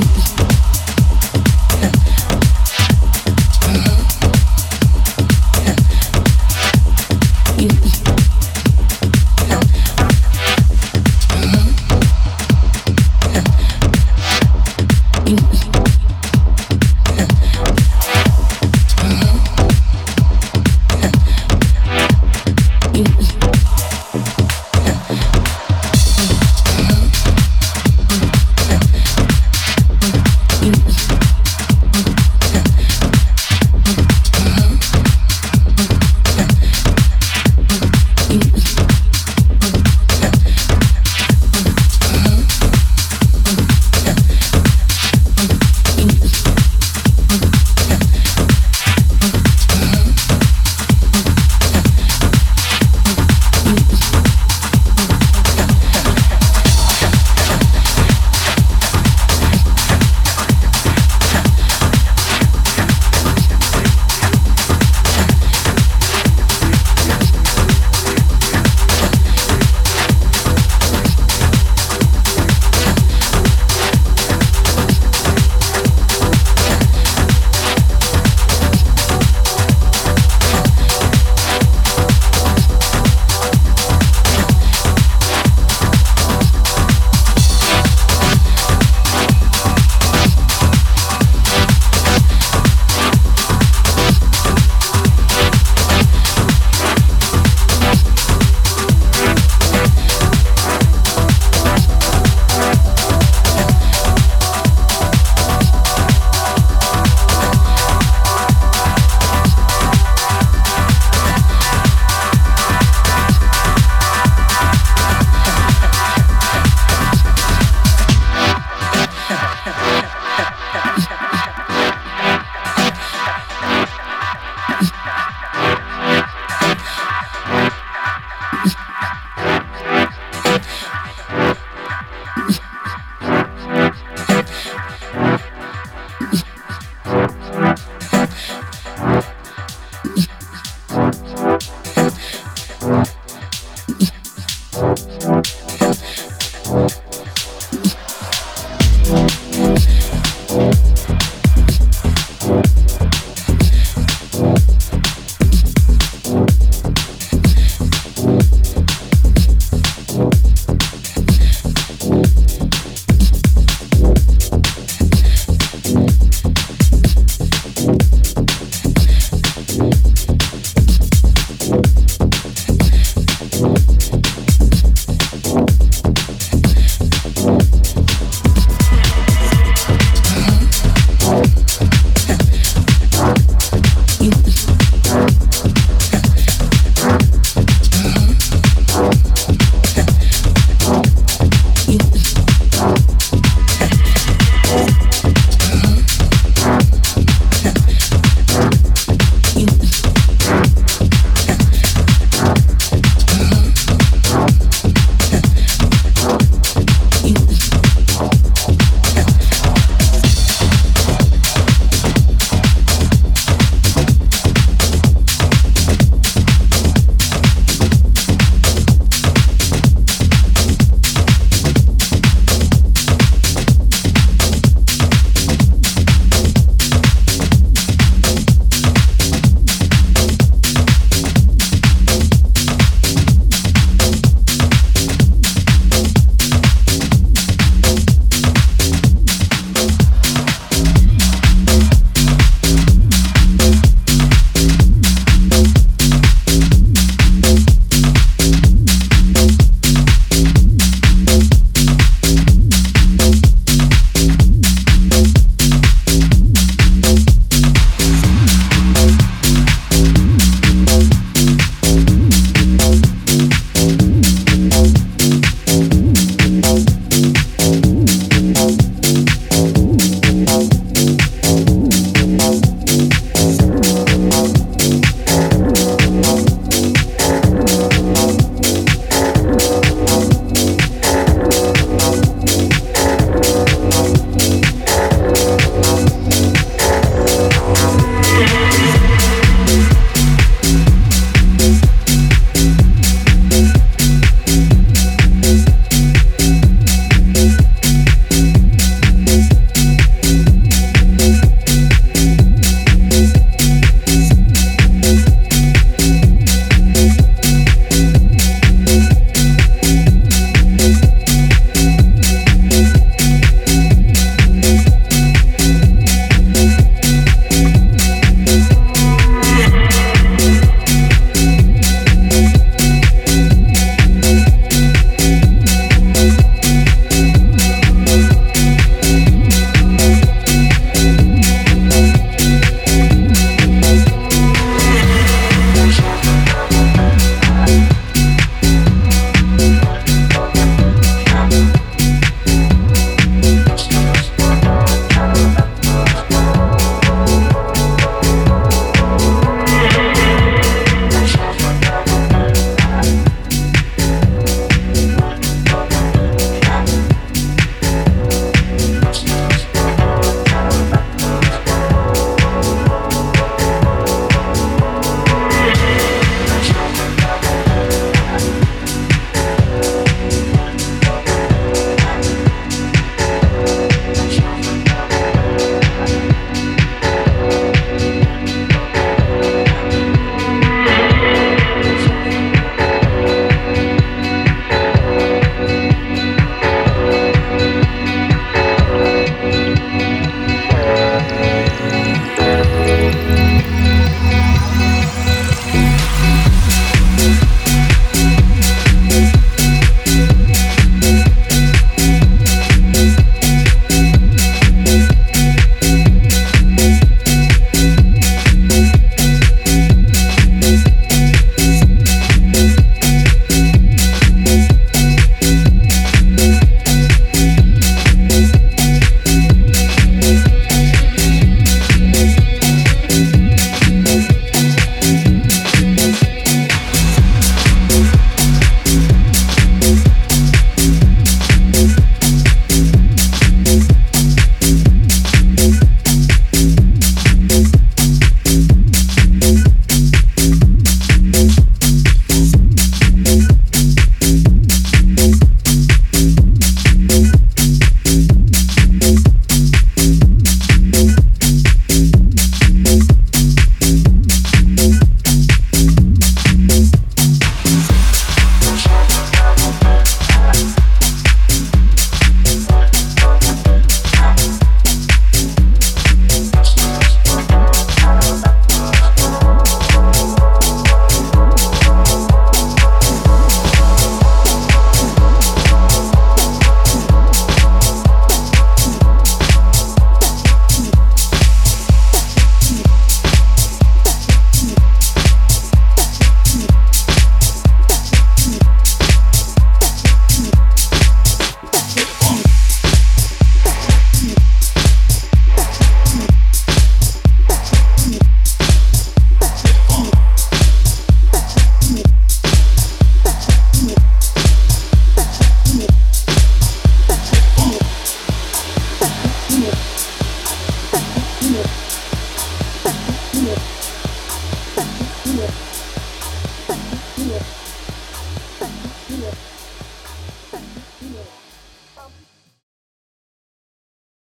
beat.